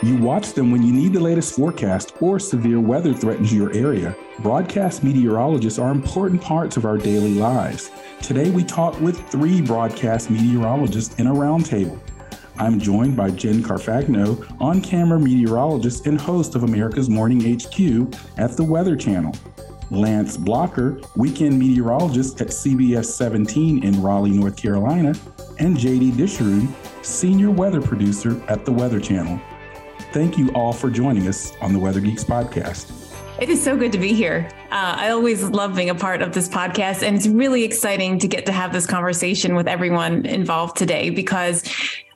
You watch them when you need the latest forecast or severe weather threatens your area. Broadcast meteorologists are important parts of our daily lives. Today, we talk with three broadcast meteorologists in a roundtable. I'm joined by Jen Carfagno, on camera meteorologist and host of America's Morning HQ at the Weather Channel. Lance Blocker, weekend meteorologist at CBS 17 in Raleigh, North Carolina, and JD Disharoon, senior weather producer at the Weather Channel. Thank you all for joining us on the Weather Geeks podcast. It is so good to be here. Uh, I always love being a part of this podcast, and it's really exciting to get to have this conversation with everyone involved today because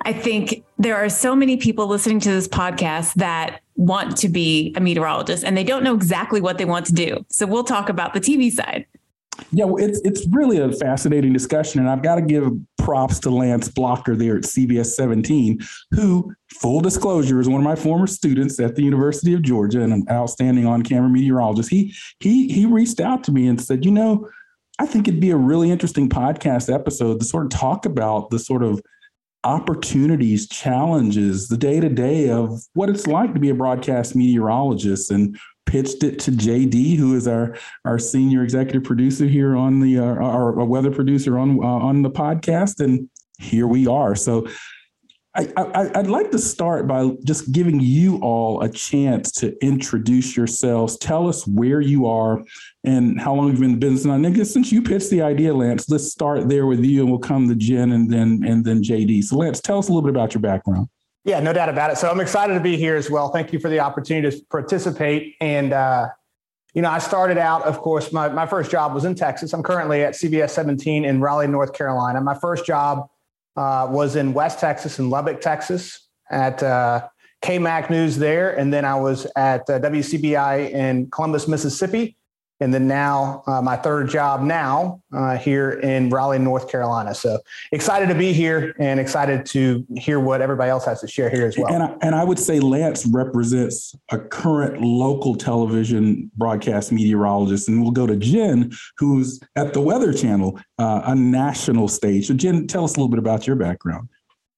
I think there are so many people listening to this podcast that want to be a meteorologist and they don't know exactly what they want to do. So we'll talk about the TV side. Yeah, well, it's it's really a fascinating discussion, and I've got to give props to Lance Blocker there at CBS 17, who, full disclosure, is one of my former students at the University of Georgia and an outstanding on-camera meteorologist. He he he reached out to me and said, you know, I think it'd be a really interesting podcast episode to sort of talk about the sort of opportunities, challenges, the day to day of what it's like to be a broadcast meteorologist and pitched it to JD, who is our our senior executive producer here on the uh, our, our weather producer on uh, on the podcast, and here we are. So. I, I, would like to start by just giving you all a chance to introduce yourselves. Tell us where you are and how long you've been in business. And I think since you pitched the idea, Lance, let's start there with you, and we'll come to Jen and then and then JD. So, Lance, tell us a little bit about your background. Yeah, no doubt about it. So I'm excited to be here as well. Thank you for the opportunity to participate. And, uh, you know, I started out, of course, my, my first job was in Texas. I'm currently at CBS 17 in Raleigh, North Carolina. My first job uh, was in West Texas in Lubbock, Texas at uh, KAMC News there. And then I was at uh, WCBI in Columbus, Mississippi and then now uh, my third job now uh, here in Raleigh, North Carolina. So excited to be here and excited to hear what everybody else has to share here as well. And I, and I would say Lance represents a current local television broadcast meteorologist, and we'll go to Jen, who's at the Weather Channel, uh, a national stage. So Jen, tell us a little bit about your background.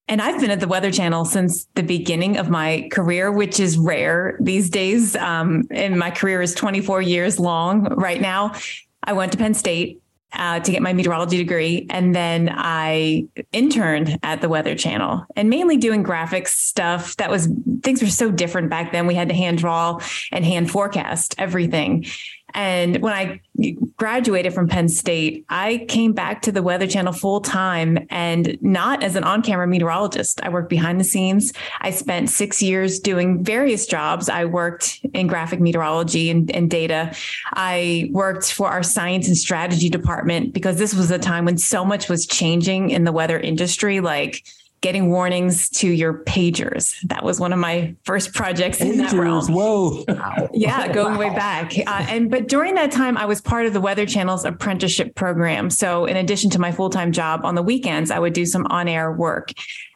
And I've been at the Weather Channel since the beginning of my career, which is rare these days. Um, and my career is 24 years long right now. I went to Penn State uh, to get my meteorology degree. And then I interned at the Weather Channel and mainly doing graphics stuff. That was, things were so different back then. We had to hand draw and hand forecast everything. And when I graduated from Penn State, I came back to the Weather Channel full time and not as an on camera meteorologist. I worked behind the scenes. I spent six years doing various jobs. I worked in graphic meteorology and, and data. I worked for our science and strategy department because this was a time when so much was changing in the weather industry. Like, getting warnings to your pagers. That was one of my first projects pagers, in that realm. Whoa. yeah, going wow. way back. Uh, and but during that time, I was part of the Weather Channel's apprenticeship program. So in addition to my full-time job on the weekends, I would do some on-air work.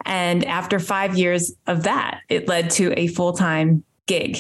And after five years of that, it led to a full-time gig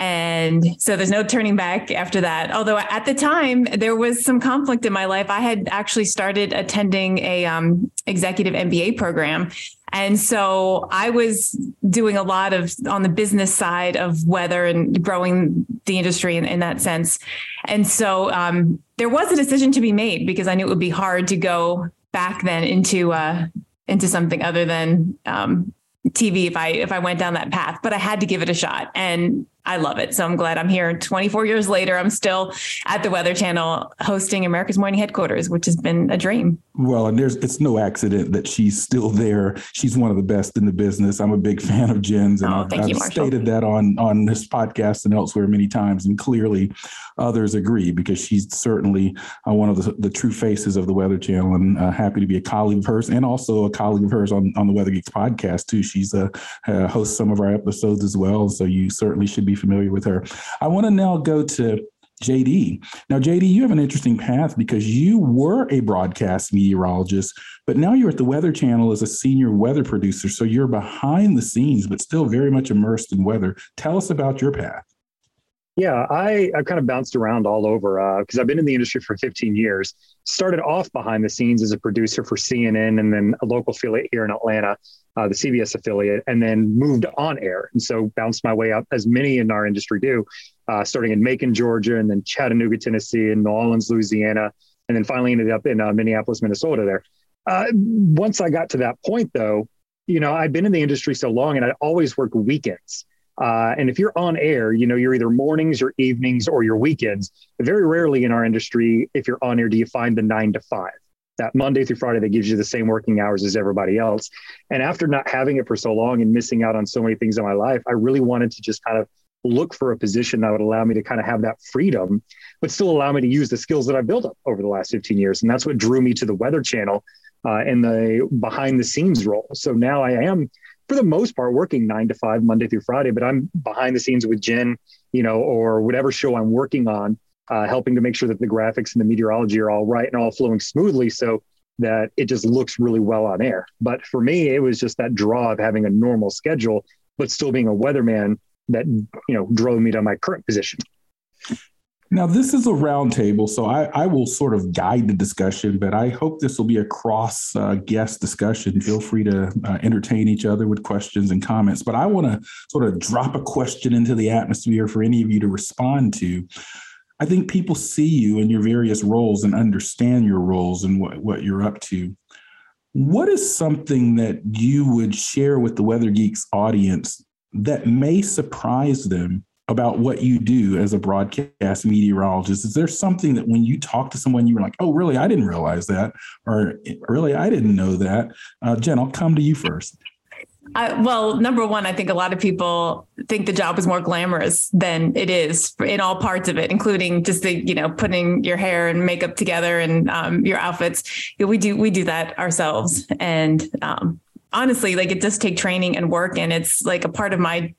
and so there's no turning back after that. Although at the time there was some conflict in my life. I had actually started attending a um, executive MBA program. And so I was doing a lot of on the business side of weather and growing the industry in, in that sense. And so um, there was a decision to be made because I knew it would be hard to go back then into uh, into something other than um, TV if I if I went down that path, but I had to give it a shot. And I love it. So I'm glad I'm here 24 years later. I'm still at the Weather Channel hosting America's Morning Headquarters, which has been a dream. Well, and there's it's no accident that she's still there. She's one of the best in the business. I'm a big fan of Jen's, and oh, I've, I've stated that on on this podcast and elsewhere many times, and clearly others agree because she's certainly uh, one of the, the true faces of the Weather Channel, and uh, happy to be a colleague of hers, and also a colleague of hers on on the Weather Geeks podcast too. She's a uh, hosts some of our episodes as well, so you certainly should be familiar with her. I want to now go to JD. Now, JD, you have an interesting path because you were a broadcast meteorologist, but now you're at the Weather Channel as a senior weather producer. So you're behind the scenes, but still very much immersed in weather. Tell us about your path. Yeah, I, I've kind of bounced around all over because uh, I've been in the industry for 15 years. Started off behind the scenes as a producer for CNN and then a local affiliate here in Atlanta, uh, the CBS affiliate, and then moved on air. And so bounced my way up, as many in our industry do, uh, starting in Macon, Georgia, and then Chattanooga, Tennessee, and New Orleans, Louisiana, and then finally ended up in uh, Minneapolis, Minnesota there. Uh, once I got to that point, though, you know, I've been in the industry so long and I always worked weekends. Uh, and if you're on air, you know, you're either mornings or evenings or your weekends. Very rarely in our industry, if you're on air, do you find the nine to five, that Monday through Friday that gives you the same working hours as everybody else. And after not having it for so long and missing out on so many things in my life, I really wanted to just kind of look for a position that would allow me to kind of have that freedom, but still allow me to use the skills that I've built up over the last 15 years. And that's what drew me to the Weather Channel uh, and the behind the scenes role. So now I am, for the most part, working nine to five Monday through Friday, but I'm behind the scenes with Jen, you know, or whatever show I'm working on, uh, helping to make sure that the graphics and the meteorology are all right and all flowing smoothly. So that it just looks really well on air. But for me, it was just that draw of having a normal schedule, but still being a weatherman that you know drove me to my current position. Now, this is a roundtable, so I, I, will sort of guide the discussion, but I hope this will be a cross uh, guest discussion. Feel free to uh, entertain each other with questions and comments. But I want to sort of drop a question into the atmosphere for any of you to respond to. I think people see you in your various roles and understand your roles and what, what you're up to. What is something that you would share with the Weather Geeks audience that may surprise them about what you do as a broadcast meteorologist? Is there something that when you talk to someone, you were like, oh, really? I didn't realize that. Or really, I didn't know that. Uh, Jen, I'll come to you first. I, well, number one, I think a lot of people think the job is more glamorous than it is in all parts of it, including just the you know putting your hair and makeup together and um, your outfits. We do we do that ourselves, and um, honestly, like it does take training and work, and it's like a part of my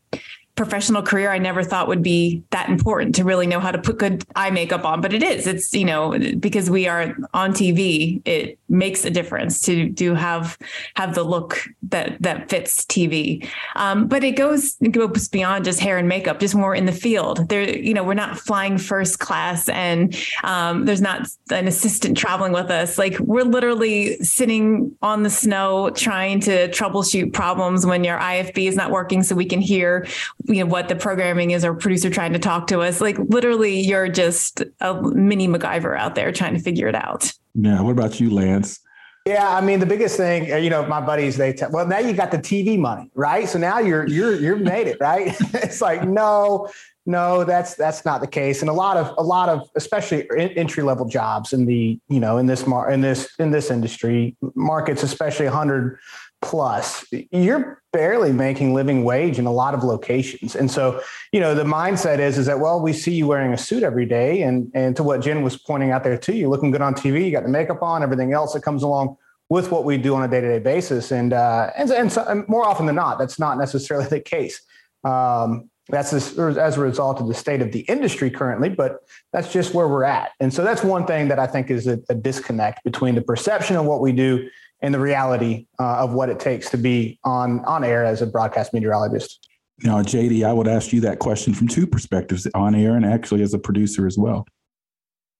professional career I never thought would be that important to really know how to put good eye makeup on, but it is. It's you know because we are on TV, it makes a difference to do have have the look that that fits TV. Um, but it goes it goes beyond just hair and makeup, just more in the field. There, you know, we're not flying first class, and um, there's not an assistant traveling with us. Like we're literally sitting on the snow trying to troubleshoot problems when your IFB is not working, so we can hear you know what the programming is or producer trying to talk to us. Like literally you're just a mini MacGyver out there trying to figure it out. Yeah. What about you Lance? Yeah, I mean the biggest thing, uh, you know, my buddies they tell, well now you got the TV money, right? So now you're you're you're made it, right? it's like no, no, that's that's not the case, and a lot of a lot of especially entry level jobs in the you know in this mar in this in this industry markets, especially 100 plus, you're barely making living wage in a lot of locations. And so, you know, the mindset is is that well, we see you wearing a suit every day, and and to what Jen was pointing out there too, you're looking good on TV, you got the makeup on, everything else that comes along with what we do on a day to day basis, and uh, and and, so, and, more often than not, that's not necessarily the case. Um, that's as, as a result of the state of the industry currently, but that's just where we're at. And so that's one thing that I think is a, a disconnect between the perception of what we do and the reality uh, of what it takes to be on on air as a broadcast meteorologist. Now, JD, I would ask you that question from two perspectives: on air and actually as a producer as well.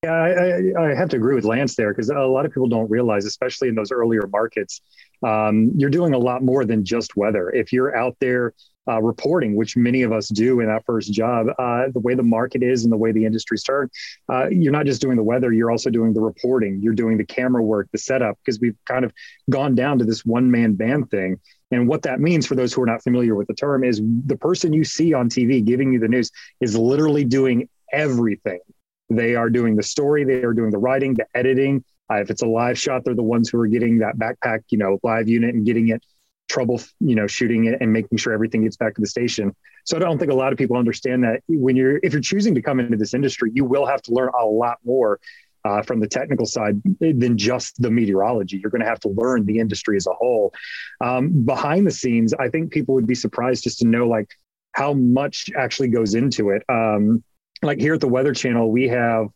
Yeah, I, I have to agree with Lance there because a lot of people don't realize, especially in those earlier markets, um, you're doing a lot more than just weather. If you're out there uh, reporting, which many of us do in that first job, uh, the way the market is and the way the industry's turned, uh, you're not just doing the weather, you're also doing the reporting, you're doing the camera work, the setup, because we've kind of gone down to this one man band thing. And what that means for those who are not familiar with the term is the person you see on TV giving you the news is literally doing everything. They are doing the story, they are doing the writing, the editing, Uh, if it's a live shot, they're the ones who are getting that backpack, you know, live unit and getting it trouble, you know, shooting it and making sure everything gets back to the station. So I don't think a lot of people understand that when you're, if you're choosing to come into this industry, you will have to learn a lot more uh, from the technical side than just the meteorology. You're going to have to learn the industry as a whole. Um, behind the scenes, I think people would be surprised just to know like how much actually goes into it. Um, like here at the Weather Channel, we have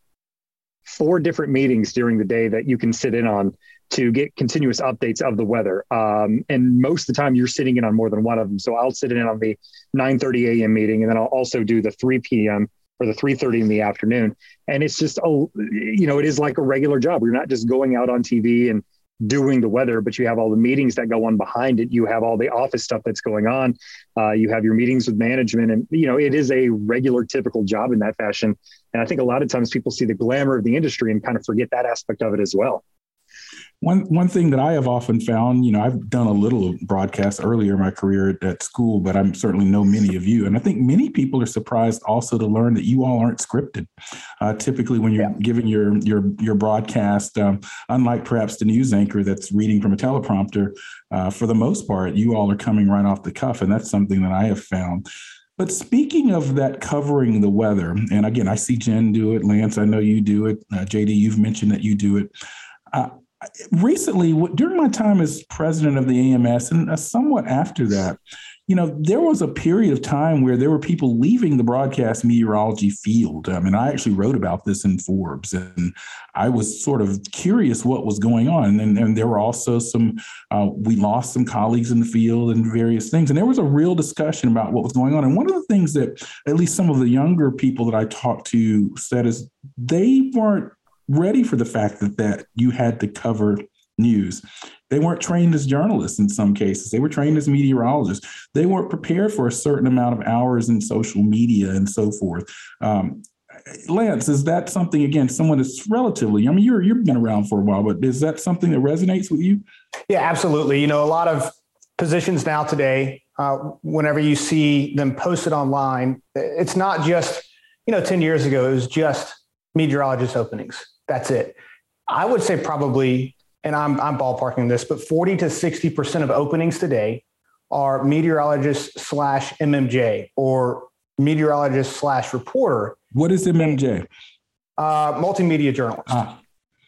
four different meetings during the day that you can sit in on to get continuous updates of the weather. Um, and most of the time you're sitting in on more than one of them. So I'll sit in on the 9:30 a.m. meeting, and then I'll also do the 3 p.m. or the 3:30 in the afternoon. And it's just a, you know, it is like a regular job. You're not just going out on TV and doing the weather, but you have all the meetings that go on behind it. You have all the office stuff that's going on. Uh, you have your meetings with management, and you know it is a regular, typical job in that fashion. And I think a lot of times people see the glamour of the industry and kind of forget that aspect of it as well. One one thing that I have often found, you know, I've done a little broadcast earlier in my career at, at school, but I'm certainly know many of you, and I think many people are surprised also to learn that you all aren't scripted. Uh, typically, when you're yeah. giving your your your broadcast, um, unlike perhaps the news anchor that's reading from a teleprompter, uh, for the most part, you all are coming right off the cuff, and that's something that I have found. But speaking of that covering the weather, and again, I see Jen do it, Lance, I know you do it, uh, JD, you've mentioned that you do it. Recently, during my time as president of the AMS, and uh, somewhat after that, you know, there was a period of time where there were people leaving the broadcast meteorology field. I mean, I actually wrote about this in Forbes, and I was sort of curious what was going on. And, and there were also some, uh, we lost some colleagues in the field and various things. And there was a real discussion about what was going on. And one of the things that at least some of the younger people that I talked to said is they weren't ready for the fact that that you had to cover news. They weren't trained as journalists in some cases. They were trained as meteorologists. They weren't prepared for a certain amount of hours in social media and so forth. Um, Lance, is that something again? Someone that's relatively, I mean, you're you've been around for a while, but is that something that resonates with you? Yeah, absolutely. You know, a lot of positions now today, uh, whenever you see them posted online, it's not just you know, ten years ago it was just meteorologist openings that's it. I would say probably, and I'm, I'm ballparking this, but 40 to 60% of openings today are meteorologist slash MMJ or meteorologist slash reporter. What is MMJ? Uh, multimedia journalist. Ah.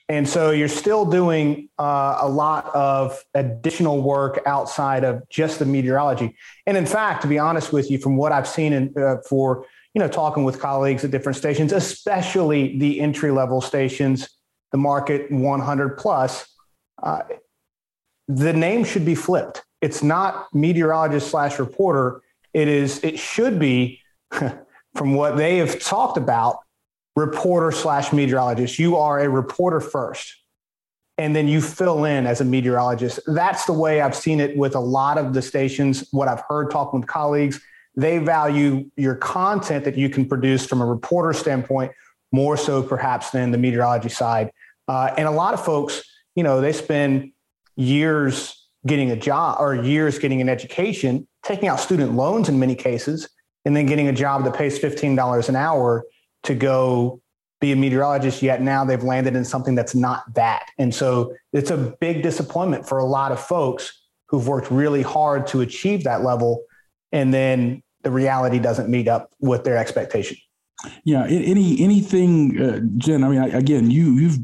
And so you're still doing uh, a lot of additional work outside of just the meteorology. And in fact, to be honest with you, from what I've seen in, uh, for you know, talking with colleagues at different stations, especially the entry level stations, the market 100 plus, uh, the name should be flipped. It's not meteorologist slash reporter. It is. It should be, from what they have talked about, reporter slash meteorologist. You are a reporter first, and then you fill in as a meteorologist. That's the way I've seen it with a lot of the stations. What I've heard talking with colleagues they value your content that you can produce from a reporter standpoint more so perhaps than the meteorology side. Uh, and a lot of folks, you know, they spend years getting a job or years getting an education, taking out student loans in many cases, and then getting a job that pays $15 an hour to go be a meteorologist. Yet now they've landed in something that's not that. And so it's a big disappointment for a lot of folks who've worked really hard to achieve that level and then the reality doesn't meet up with their expectation. Yeah, any anything, uh, Jen. I mean, I, again, you you've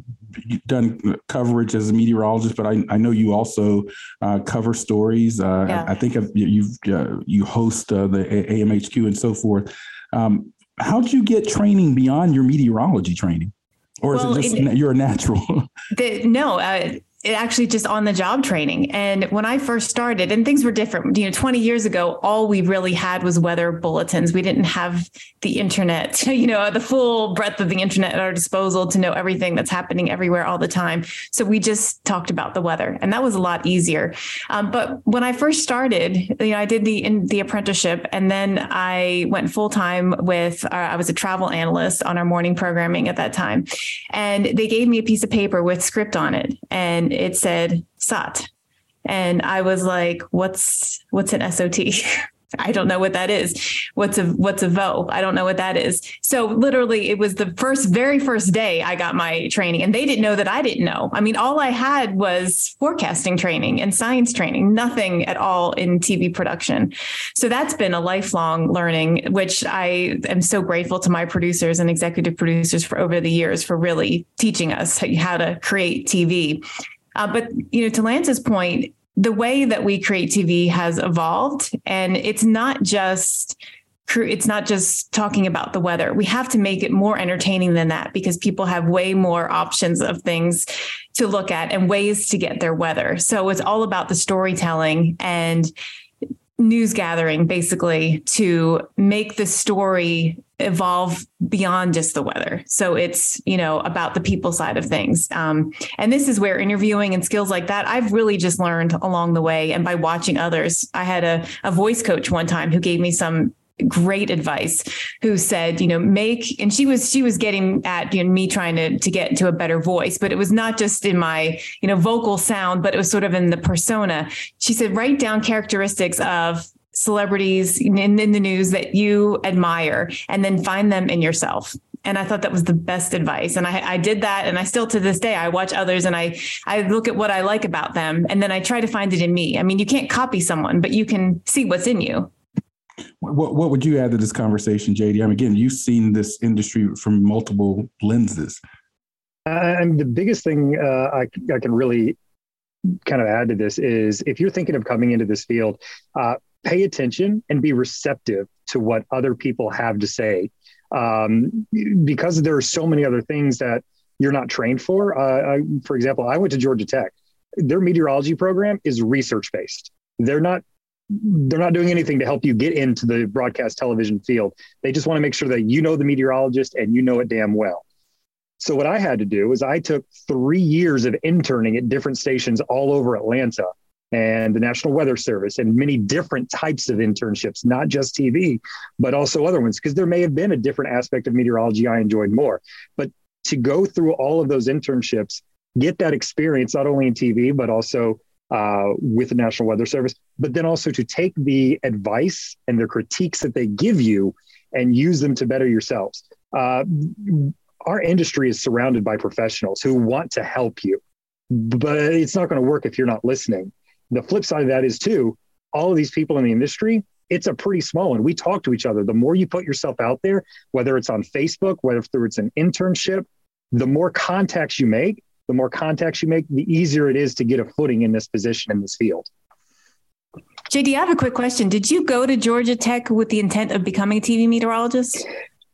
done coverage as a meteorologist, but I, I know you also uh, cover stories. Uh, yeah. I, I, think you've uh, you host uh, the AMHQ and so forth. Um, how did you get training beyond your meteorology training, or well, is it just it, you're a natural? The, no, uh, it actually just on the job training. And when I first started, and things were different, you know, 20 years ago, all we really had was weather bulletins. We didn't have the internet, you know, the full breadth of the internet at our disposal to know everything that's happening everywhere all the time. So we just talked about the weather, and that was a lot easier. Um, but when I first started, you know, I did the in the apprenticeship, and then I went full time with. Uh, I was a travel analyst on our morning programming at that time, and they gave me a piece of paper with script on it, and it said SOT. And I was like, what's what's an SOT? I don't know what that is. What's a what's a VO? I don't know what that is. So literally it was the first very first day I got my training and they didn't know that I didn't know. I mean, all I had was forecasting training and science training, nothing at all in TV production. So that's been a lifelong learning which I am so grateful to my producers and executive producers for over the years for really teaching us how to create TV. Uh, but you know, to Lance's point, the way that we create TV has evolved, and it's not just it's not just talking about the weather. We have to make it more entertaining than that because people have way more options of things to look at and ways to get their weather. So it's all about the storytelling and news gathering basically to make the story evolve beyond just the weather. So it's, you know, about the people side of things. Um, and this is where interviewing and skills like that, I've really just learned along the way and by watching others. I had a, a voice coach one time who gave me some great advice who said you know make and she was she was getting at you know, me trying to to get to a better voice but it was not just in my you know vocal sound but it was sort of in the persona she said write down characteristics of celebrities in, in the news that you admire and then find them in yourself and I thought that was the best advice. And I, I, did that, and I still to this day I watch others and I I look at what I like about them, and then I try to find it in me. I mean, you can't copy someone, but you can see what's in you. What What would you add to this conversation, JD? I mean, again, you've seen this industry from multiple lenses. Uh, and the biggest thing uh, I I can really kind of add to this is if you're thinking of coming into this field, uh, pay attention and be receptive to what other people have to say. Um, because there are so many other things that you're not trained for. Uh, I, for example, I went to Georgia Tech. Their meteorology program is research based. They're not they're not doing anything to help you get into the broadcast television field. They just want to make sure that you know the meteorologist and you know it damn well. So what I had to do was I took three years of interning at different stations all over Atlanta and the National Weather Service and many different types of internships, not just TV, but also other ones, because there may have been a different aspect of meteorology I enjoyed more. But to go through all of those internships, get that experience, not only in TV, but also uh, with the National Weather Service, but then also to take the advice and the critiques that they give you and use them to better yourselves. Uh, our industry is surrounded by professionals who want to help you, but it's not going to work if you're not listening the flip side of that is too, all of these people in the industry, it's a pretty small one. We talk to each other. The more you put yourself out there, whether it's on Facebook, whether it's an internship, the more contacts you make, the more contacts you make, the easier it is to get a footing in this position in this field. JD, I have a quick question. Did you go to Georgia Tech with the intent of becoming a TV meteorologist?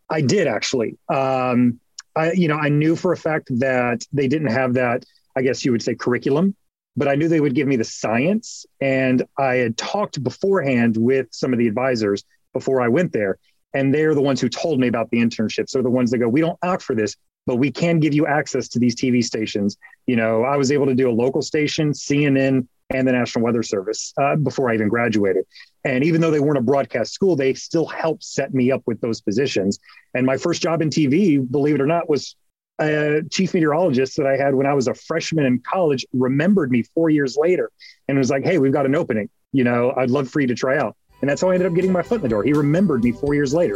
I did actually. Um, I, you know, I knew for a fact that they didn't have that. I guess you would say curriculum but I knew they would give me the science. And I had talked beforehand with some of the advisors before I went there. And they're the ones who told me about the internships. They're the ones that go, we don't opt for this, but we can give you access to these TV stations. You know, I was able to do a local station, CNN, and the National Weather Service uh, before I even graduated. And even though they weren't a broadcast school, they still helped set me up with those positions. And my first job in TV, believe it or not, was a chief meteorologist that I had when I was a freshman in college remembered me four years later and was like, Hey, we've got an opening. You know, I'd love for you to try out. And that's how I ended up getting my foot in the door. He remembered me four years later.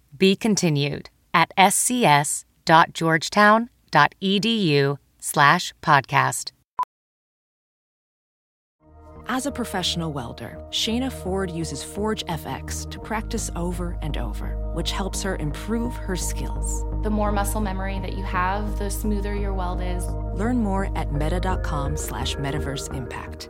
Be continued at scs.georgetown.edu slash podcast. As a professional welder, Shayna Ford uses Forge FX to practice over and over, which helps her improve her skills. The more muscle memory that you have, the smoother your weld is. Learn more at meta.com slash metaverse impact.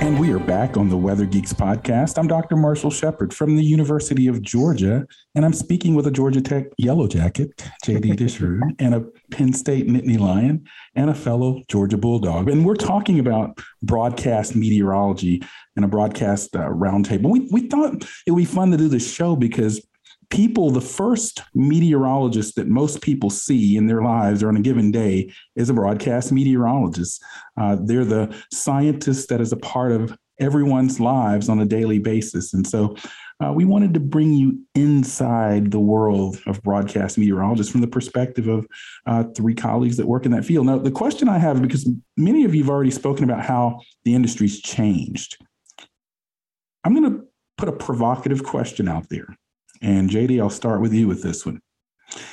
And we are back on the Weather Geeks podcast. I'm Dr. Marshall Shepard from the University of Georgia, and I'm speaking with a Georgia Tech Yellow Jacket, JD Disharu, and a Penn State Nittany Lion, and a fellow Georgia Bulldog. And we're talking about broadcast meteorology and a broadcast uh, roundtable. We, we thought it would be fun to do this show because people, the first meteorologist that most people see in their lives or on a given day is a broadcast meteorologist. Uh, they're the scientist that is a part of everyone's lives on a daily basis. And so uh, we wanted to bring you inside the world of broadcast meteorologists from the perspective of uh, three colleagues that work in that field. Now, the question I have, because many of you have already spoken about how the industry's changed, I'm going to put a provocative question out there. And JD, I'll start with you with this one.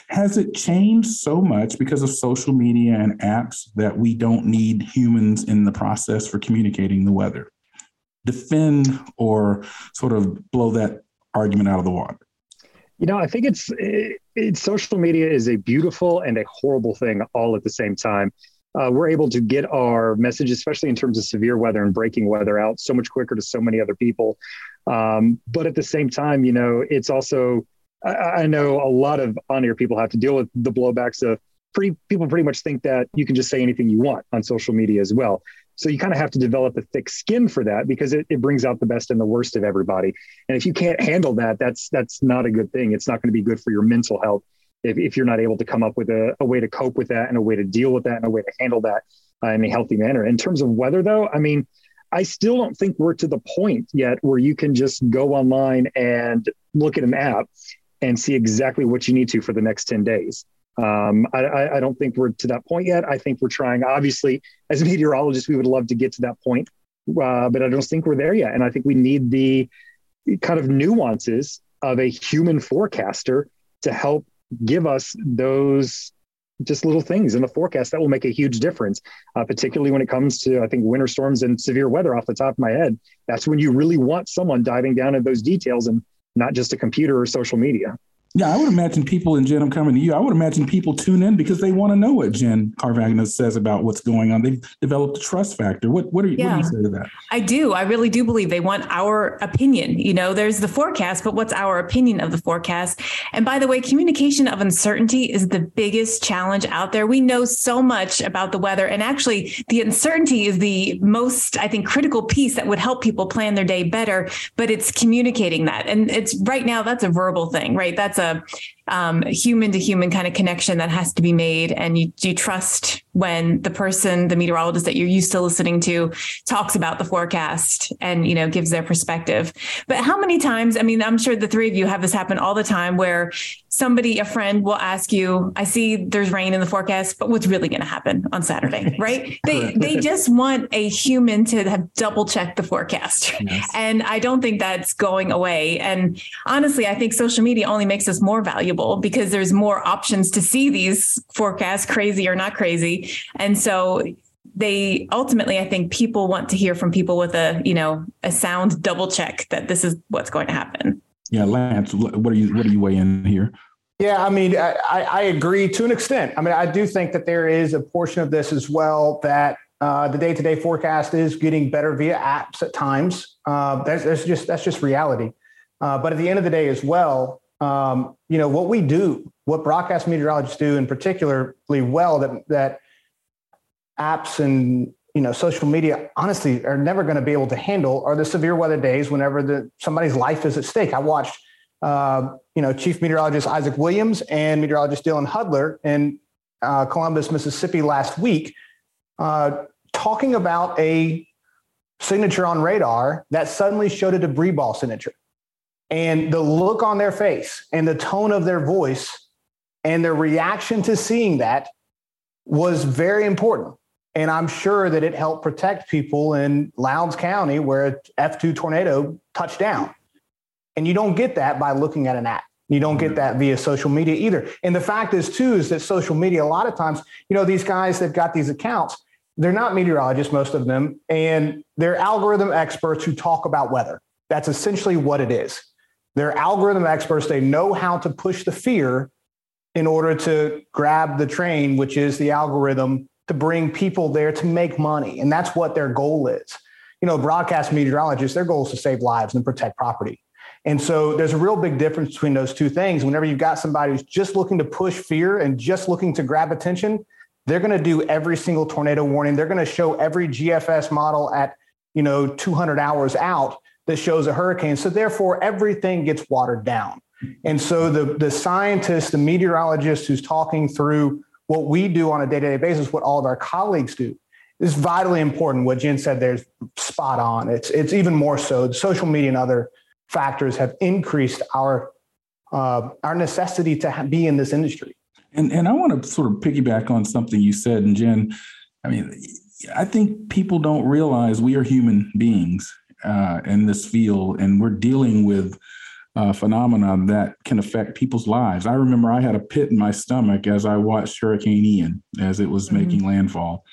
Has it changed so much because of social media and apps that we don't need humans in the process for communicating the weather? Defend or sort of blow that argument out of the water. You know, I think it's it, it, social media is a beautiful and a horrible thing all at the same time. Uh, we're able to get our message, especially in terms of severe weather and breaking weather, out so much quicker to so many other people. Um, but at the same time, you know, it's also, I, I know a lot of on air people have to deal with the blowbacks of pretty, people pretty much think that you can just say anything you want on social media as well. So you kind of have to develop a thick skin for that because it, it brings out the best and the worst of everybody. And if you can't handle that, that's that's not a good thing. It's not going to be good for your mental health if, if you're not able to come up with a, a way to cope with that and a way to deal with that and a way to handle that uh, in a healthy manner. In terms of weather, though, I mean, I still don't think we're to the point yet where you can just go online and look at an app and see exactly what you need to for the next 10 days. Um, I, I, don't think we're to that point yet. I think we're trying, obviously, as meteorologists, we would love to get to that point, uh, but I don't think we're there yet. And I think we need the kind of nuances of a human forecaster to help give us those just little things in the forecast that will make a huge difference, uh, particularly when it comes to, I think, winter storms and severe weather off the top of my head. That's when you really want someone diving down into those details and not just a computer or social media. Yeah, I would imagine people, and Jen, I'm coming to you. I would imagine people tune in because they want to know what Jen Carfagno says about what's going on. They've developed a trust factor. What, what, are you, yeah. what do you say to that? I do. I really do believe they want our opinion. You know, there's the forecast, but what's our opinion of the forecast? And by the way, communication of uncertainty is the biggest challenge out there. We know so much about the weather, and actually, the uncertainty is the most, I think, critical piece that would help people plan their day better. But it's communicating that, and it's right now that's a verbal thing, right? That's a um, human to human kind of connection that has to be made. And you, you trust when the person, the meteorologist that you're used to listening to talks about the forecast and, you know, gives their perspective. But how many times, I mean, I'm sure the three of you have this happen all the time where somebody, a friend will ask you, I see there's rain in the forecast, but what's really going to happen on Saturday, right? they, they just want a human to have double checked the forecast. Yes. And I don't think that's going away. And honestly, I think social media only makes us more valuable because there's more options to see these forecasts, crazy or not crazy. And so they ultimately, I think people want to hear from people with a, you know, a sound double check that this is what's going to happen. Yeah, Lance, what are you what are you weighing here? Yeah, I mean, I, I agree to an extent. I mean, I do think that there is a portion of this as well that uh, the day-to-day forecast is getting better via apps at times. Uh, that's, that's, just that's just reality. Uh, but at the end of the day, as well, um, you know what we do, what broadcast meteorologists do, in particularly well, that that apps and you know social media honestly are never going to be able to handle are the severe weather days whenever the somebody's life is at stake. I watched uh, you know, Chief Meteorologist Isaac Williams and meteorologist Dylan Hudler in uh, Columbus, Mississippi last week, uh, talking about a signature on radar that suddenly showed a debris ball signature. And the look on their face and the tone of their voice and their reaction to seeing that was very important. And I'm sure that it helped protect people in Lowndes County where a F2 tornado touched down. And you don't get that by looking at an app. You don't get mm-hmm. that via social media either. And the fact is, too, is that social media, a lot of times, you know, these guys that got these accounts, they're not meteorologists, most of them, and they're algorithm experts who talk about weather. That's essentially what it is. They're algorithm experts. They know how to push the fear in order to grab the train, which is the algorithm to bring people there to make money. And that's what their goal is. You know, broadcast meteorologists, their goal is to save lives and protect property. And so there's a real big difference between those two things. Whenever you've got somebody who's just looking to push fear and just looking to grab attention, they're going to do every single tornado warning. They're going to show every GFS model at, you know, 200 hours out that shows a hurricane. So therefore, everything gets watered down. And so the, the scientist, the meteorologist who's talking through what we do on a day-to-day basis, what all of our colleagues do, is vitally important. What Jen said there's spot on. It's it's even more so. The Social media and other factors have increased our uh, our necessity to be in this industry. And and I want to sort of piggyback on something you said, and Jen. I mean, I think people don't realize we are human beings uh, in this field, and we're dealing with uh, phenomenon that can affect people's lives. I remember I had a pit in my stomach as I watched Hurricane Ian as it was mm-hmm. making landfall.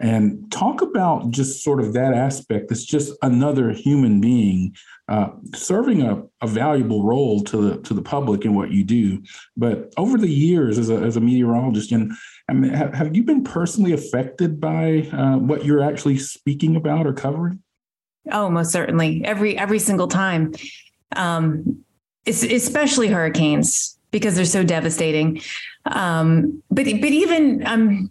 And talk about just sort of that aspect. It's just another human being uh, serving a, a, valuable role to the to the public in what you do. But over the years, as a, as a meteorologist, and I mean, have, have you been personally affected by uh, what you're actually speaking about or covering? Oh, most certainly. Every every single time. Um, especially hurricanes because they're so devastating. Um, but but even um,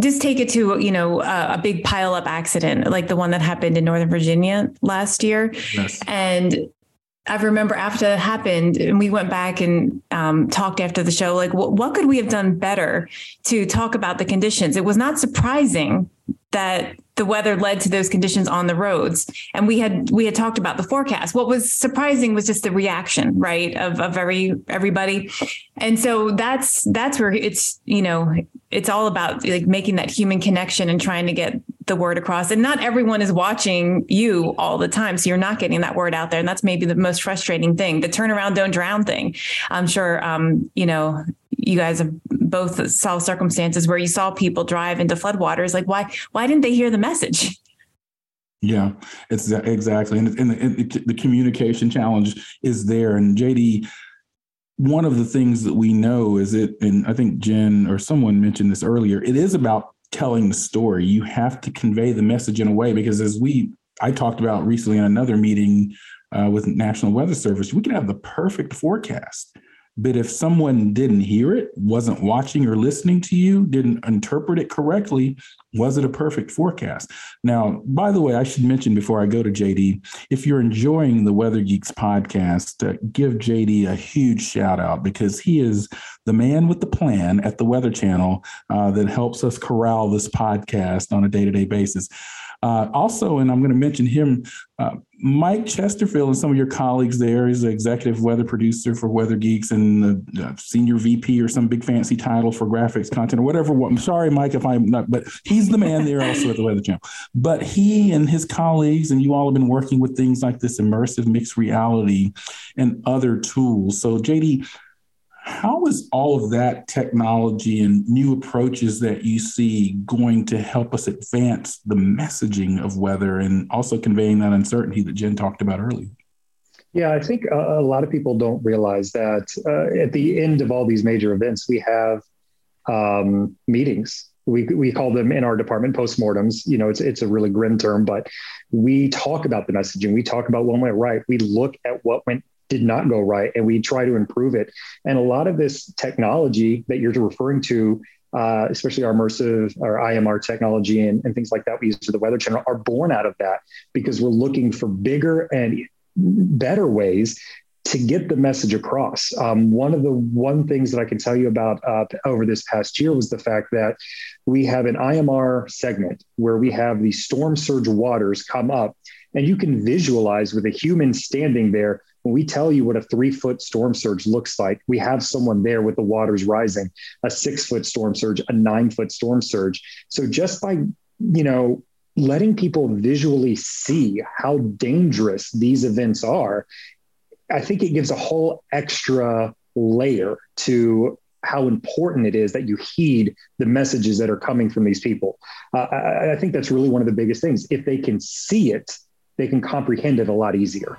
just take it to you know a, a big pile up accident like the one that happened in Northern Virginia last year, yes. and I remember after it happened, and we went back and um, talked after the show, like, what, what could we have done better to talk about the conditions? It was not surprising that the weather led to those conditions on the roads. And we had we had talked about the forecast. What was surprising was just the reaction right of of every everybody. And so that's that's where it's you know it's all about like making that human connection and trying to get the word across. And not everyone is watching you all the time so you're not getting that word out there. And that's maybe the most frustrating thing the turnaround don't drown thing. I'm sure um, you know you guys have both saw circumstances where you saw people drive into floodwaters. Like, why why didn't they hear the message? Yeah, it's exactly, and, and, the, and the communication challenge is there. And JD, one of the things that we know is it, and I think Jen or someone mentioned this earlier. It is about telling the story. You have to convey the message in a way because, as we I talked about recently in another meeting uh, with National Weather Service, we can have the perfect forecast but if someone didn't hear it, wasn't watching or listening to you, didn't interpret it correctly, was it a perfect forecast? Now, by the way, I should mention before I go to JD, if you're enjoying the Weather Geeks podcast, uh, give JD a huge shout out because he is the man with the plan at the Weather Channel uh, that helps us corral this podcast on a day to day basis. Uh, also, and I'm going to mention him, uh, Mike Chesterfield and some of your colleagues there. He's the executive weather producer for Weather Geeks and the uh, senior VP or some big fancy title for graphics content or whatever. I'm sorry, Mike, if I'm not, but he's the man there also at the Weather Channel. But he and his colleagues and you all have been working with things like this immersive mixed reality and other tools. So, JD, how is all of that technology and new approaches that you see going to help us advance the messaging of weather and also conveying that uncertainty that Jen talked about earlier? Yeah, I think a, lot of people don't realize that uh, at the end of all these major events, we have um, meetings. We, we call them in our department postmortems. You know, it's it's a really grim term, but we talk about the messaging. We talk about what went right. We look at what went did not go right and we try to improve it. And a lot of this technology that you're referring to, uh, especially our immersive or IMR technology and, and things like that we use for the Weather Channel, are born out of that because we're looking for bigger and better ways to get the message across. Um, one of the one things that I can tell you about uh, over this past year was the fact that we have an IMR segment where we have the storm surge waters come up, and you can visualize with a human standing there. When we tell you what a three foot storm surge looks like, we have someone there with the waters rising, a six foot storm surge, a nine foot storm surge. So just by you know letting people visually see how dangerous these events are I think it gives a whole extra layer to how important it is that you heed the messages that are coming from these people. Uh, I, I, think that's really one of the biggest things. If they can see it, they can comprehend it a lot easier.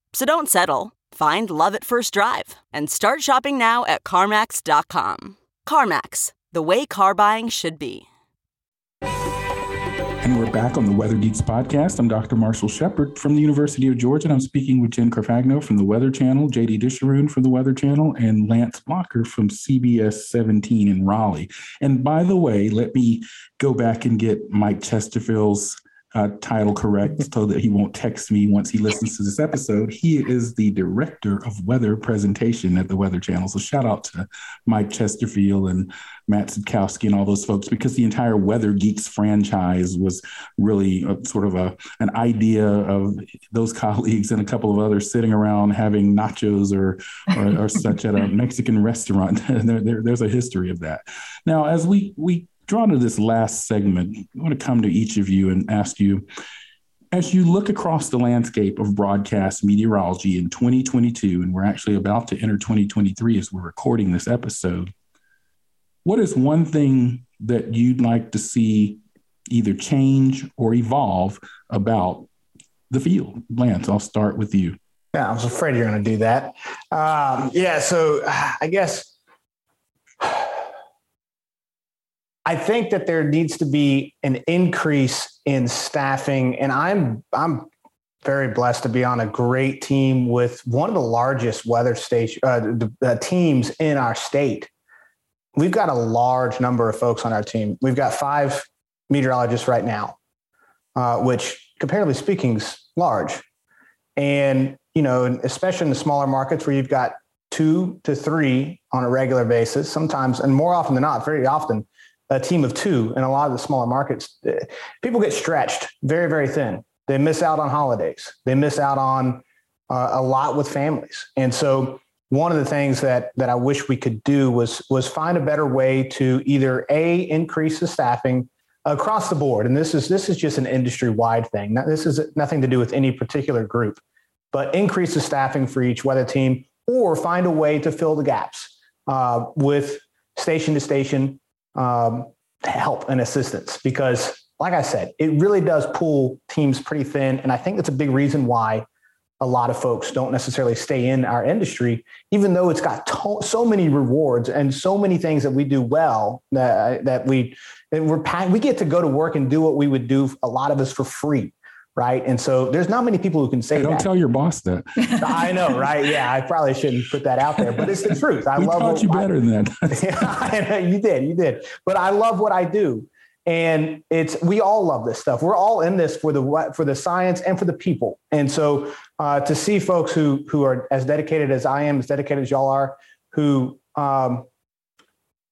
So don't settle. Find love at first drive and start shopping now at CarMax.com. CarMax, the way car buying should be. And we're back on the Weather Geeks podcast. I'm Dr. Marshall Shepard from the University of Georgia, and I'm speaking with Jen Carfagno from the Weather Channel, JD Disharoon from the Weather Channel, and Lance Blocker from CBS 17 in Raleigh. And by the way, let me go back and get Mike Chesterfield's uh, title correct so that he won't text me once he listens to this episode. He is the director of weather presentation at the Weather Channel. So shout out to Mike Chesterfield and Matt Sitkowski and all those folks because the entire Weather Geeks franchise was really a, sort of a an idea of those colleagues and a couple of others sitting around having nachos or or, or such at a Mexican restaurant. there, there, there's a history of that. Now, as we we drawn to this last segment, I want to come to each of you and ask you as you look across the landscape of broadcast meteorology in 2022, and we're actually about to enter 2023 as we're recording this episode, what is one thing that you'd like to see either change or evolve about the field? Lance, I'll start with you. Yeah, I was afraid you're going to do that. Um, yeah, so I guess I think that there needs to be an increase in staffing, and I'm I'm very blessed to be on a great team with one of the largest weather station uh, uh, teams in our state. We've got a large number of folks on our team. We've got five meteorologists right now, uh, which comparatively speaking is large. And you know, especially in the smaller markets where you've got two to three on a regular basis, sometimes and more often than not, very often a team of two in a lot of the smaller markets, people get stretched very, very thin. They miss out on holidays. They miss out on uh, a lot with families. And so one of the things that that I wish we could do was was find a better way to either a increase the staffing across the board. And this is this is just an industry wide thing. Now, this is nothing to do with any particular group, but increase the staffing for each weather team, or find a way to fill the gaps uh, with station to station um, help and assistance because, like I said, it really does pull teams pretty thin. And I think that's a big reason why a lot of folks don't necessarily stay in our industry, even though it's got to- so many rewards and so many things that we do well that, that we, we're, we get to go to work and do what we would do, a lot of us for free right? And so there's not many people who can say hey, don't that. tell your boss that. I know, right? Yeah, I probably shouldn't put that out there, but it's the truth. I we love taught you better I, than that. yeah, you did, you did. But I love what I do, and it's we all love this stuff. We're all in this for the for the science and for the people. And so uh, to see folks who who are as dedicated as I am, as dedicated as y'all are, who um,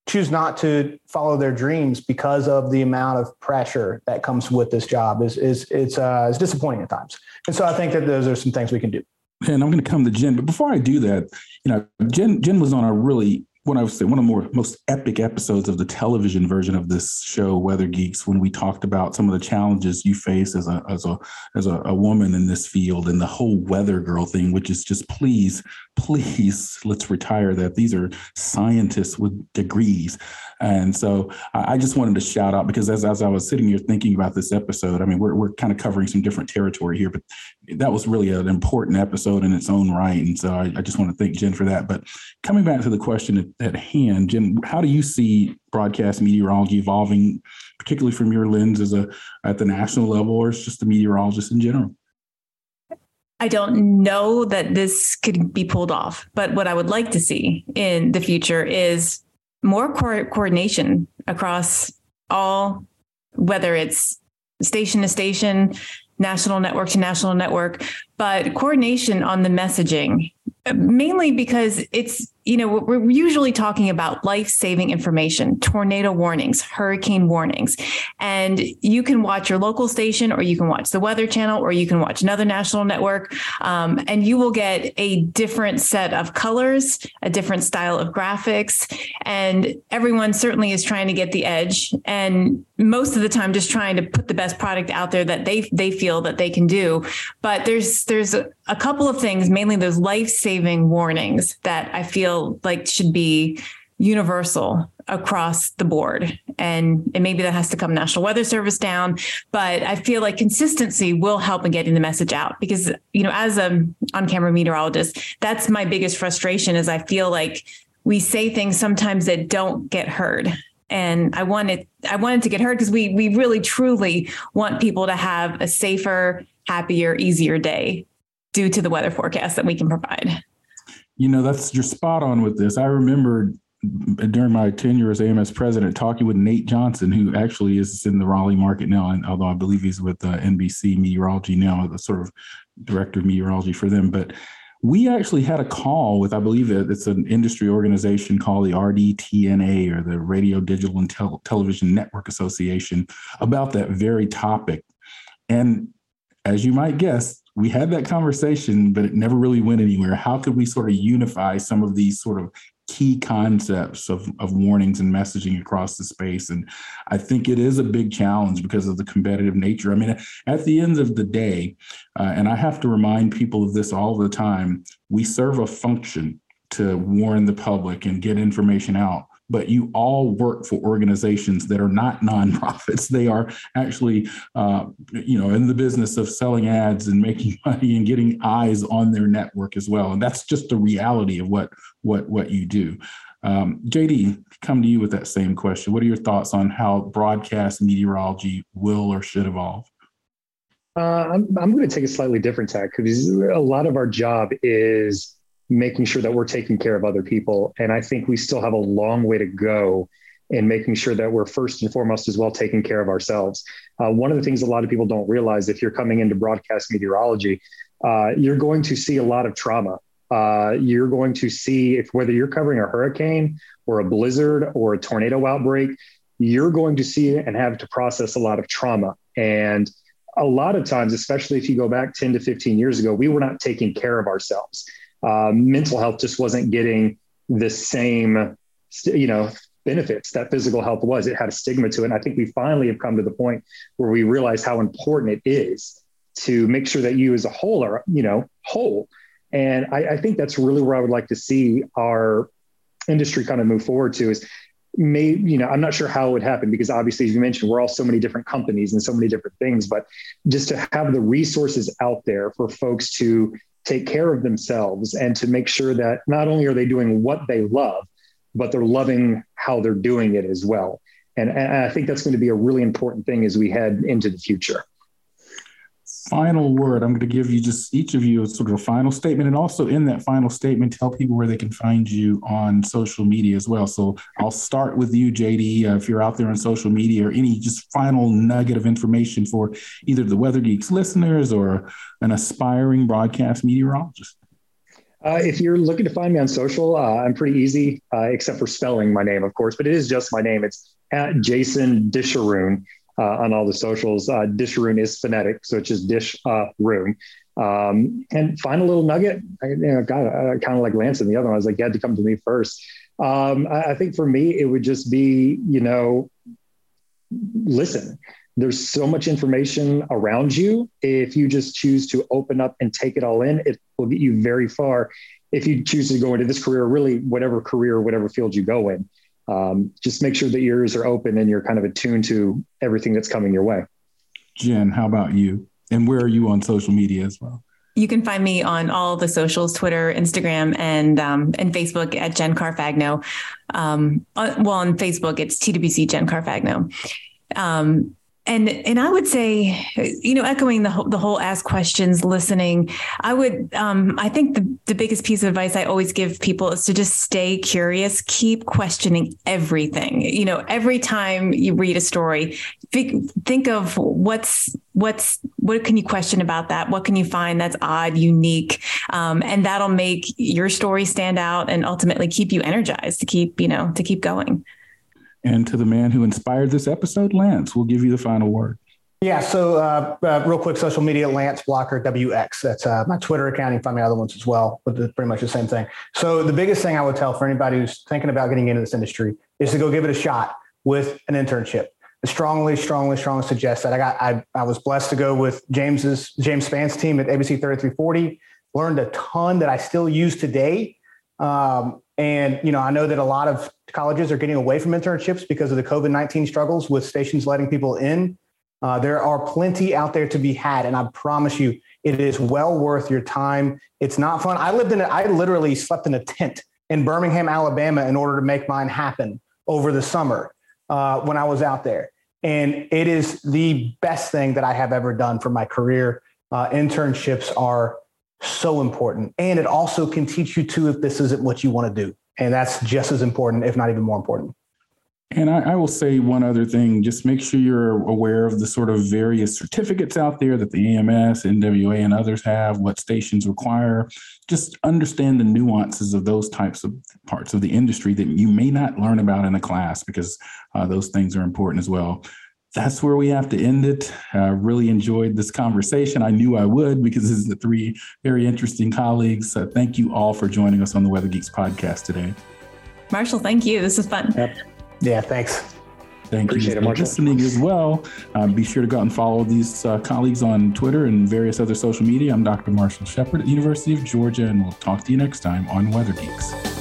choose not to follow their dreams because of the amount of pressure that comes with this job is is it's uh, it's disappointing at times. And so I think that those are some things we can do. And I'm going to come to Jen, but before I do that, you know, Jen Jen was on a really what I would say one of the more most epic episodes of the television version of this show, Weather Geeks, when we talked about some of the challenges you face as a as a as a, a woman in this field and the whole weather girl thing, which is just please, please let's retire that. These are scientists with degrees. And so I just wanted to shout out because as, as I was sitting here thinking about this episode, I mean, we're, we're kind of covering some different territory here, but that was really an important episode in its own right. And so I, I just want to thank Jen for that. But coming back to the question at, at hand, Jen, how do you see broadcast meteorology evolving, particularly from your lens as a at the national level or as just a meteorologist in general? I don't know that this could be pulled off, but what I would like to see in the future is more co- coordination across all, whether it's station to station, national network to national network, but coordination on the messaging, mainly because it's you know, we're usually talking about life saving information, tornado warnings, hurricane warnings. And you can watch your local station, or you can watch the Weather Channel, or you can watch another national network. Um, and you will get a different set of colors, a different style of graphics. And everyone certainly is trying to get the edge. And most of the time, just trying to put the best product out there that they, they feel that they can do. But there's, there's a, couple of things, mainly those life saving warnings that I feel feel like should be universal across the board. And, and maybe that has to come National Weather Service down. But I feel like consistency will help in getting the message out because, you know, as a on-camera meteorologist, that's my biggest frustration is I feel like we say things sometimes that don't get heard. And I wanted I wanted to get heard because we we really truly want people to have a safer, happier, easier day due to the weather forecast that we can provide. You know, that's you're spot on with this. I remember during my tenure as AMS president talking with Nate Johnson, who actually is in the Raleigh market now, and although I believe he's with uh, NBC Meteorology now, the sort of director of meteorology for them. But we actually had a call with, I believe it's an industry organization called the RDTNA or the Radio Digital and Tel- Television Network Association about that very topic. And as you might guess, we had that conversation, but it never really went anywhere. How could we sort of unify some of these sort of key concepts of, of warnings and messaging across the space? And I think it is a big challenge because of the competitive nature. I mean, at the end of the day, uh, and I have to remind people of this all the time, we serve a function to warn the public and get information out but you all work for organizations that are not nonprofits. They are actually, uh, you know, in the business of selling ads and making money and getting eyes on their network as well. And that's just the reality of what what what you do. Um, JD, come to you with that same question. What are your thoughts on how broadcast meteorology will or should evolve? Uh, I'm, I'm going to take a slightly different tack because a lot of our job is making sure that we're taking care of other people. And I think we still have a long way to go in making sure that we're first and foremost as well taking care of ourselves. Uh, one of the things a lot of people don't realize if you're coming into broadcast meteorology, uh, you're going to see a lot of trauma. Uh, you're going to see if whether you're covering a hurricane or a blizzard or a tornado outbreak, you're going to see and have to process a lot of trauma. And a lot of times, especially if you go back 10 to 15 years ago, we were not taking care of ourselves uh, mental health just wasn't getting the same, you know, benefits that physical health was. It had a stigma to it. And I think we finally have come to the point where we realize how important it is to make sure that you as a whole are, you know, whole. And I, I think that's really where I would like to see our industry kind of move forward to is may you know i'm not sure how it would happen because obviously as you mentioned we're all so many different companies and so many different things but just to have the resources out there for folks to take care of themselves and to make sure that not only are they doing what they love, but they're loving how they're doing it as well. And, and I think that's going to be a really important thing as we head into the future final word. I'm going to give you just each of you a sort of a final statement, and also in that final statement, tell people where they can find you on social media as well. So I'll start with you, JD. Uh, if you're out there on social media, or any just final nugget of information for either the Weather Geeks listeners or an aspiring broadcast meteorologist. Uh, if you're looking to find me on social, uh, I'm pretty easy, uh, except for spelling my name, of course, but it is just my name. It's at Jason Disharoon on all the socials. Uh, Disharoon is phonetic, so it's just Dish uh, Room. Um, and find a little nugget. I, you know, God, I, kind of like Lance and the other one. I was like, you had to come to me first. Um, I, I think for me, it would just be, you know, listen. There's so much information around you. If you just choose to open up and take it all in, it will get you very far. If you choose to go into this career, really, whatever career, whatever field you go in, um, just make sure that your ears are open and you're kind of attuned to everything that's coming your way. Jen, how about you? And where are you on social media as well? You can find me on all the socials, Twitter, Instagram, and um, and Facebook at Jen Carfagno. Um, uh, well, on Facebook, it's TWC Jen Carfagno. Um, and and I would say, you know, echoing the the whole ask questions, listening. I would, um, I think the the biggest piece of advice I always give people is to just stay curious, keep questioning everything. You know, every time you read a story, think, think of what's what's what can you question about that? What can you find that's odd, unique, um, and that'll make your story stand out and ultimately keep you energized to keep you know to keep going. And to the man who inspired this episode, Lance, we'll give you the final word. Yeah. So, uh, uh, real quick, social media, Lance Blocker WX. That's uh, my Twitter account. You can find my other ones as well, but pretty much the same thing. So, the biggest thing I would tell for anybody who's thinking about getting into this industry is to go give it a shot with an internship. I strongly, strongly, strongly suggest that. I got, I, I was blessed to go with James's James Spann's team at ABC 3340. Learned a ton that I still use today. Um, and you know, I know that a lot of colleges are getting away from internships because of the COVID 19 struggles with stations letting people in. Uh, there are plenty out there to be had. And I promise you, it is well worth your time. It's not fun. I lived in, a, I literally slept in a tent in Birmingham, Alabama, in order to make mine happen over the summer uh, when I was out there. And it is the best thing that I have ever done for my career. Uh, internships are so important. And it also can teach you too if this isn't what you want to do. And that's just as important, if not even more important. And I, I, will say one other thing just make sure you're aware of the sort of various certificates out there that the AMS, NWA, and others have, what stations require. Just understand the nuances of those types of parts of the industry that you may not learn about in a class because uh, those things are important as well that's where we have to end it. I really enjoyed this conversation. I knew I would because this is the three very interesting colleagues. Uh, thank you all for joining us on the Weather Geeks podcast today. Marshall, thank you. This is fun. Yep. Yeah, thanks. Thank Appreciate you for listening as well. Um, be sure to go out and follow these uh, colleagues on Twitter and various other social media. I'm Dr. Marshall Shepard at the University of Georgia, and we'll talk to you next time on Weather Geeks.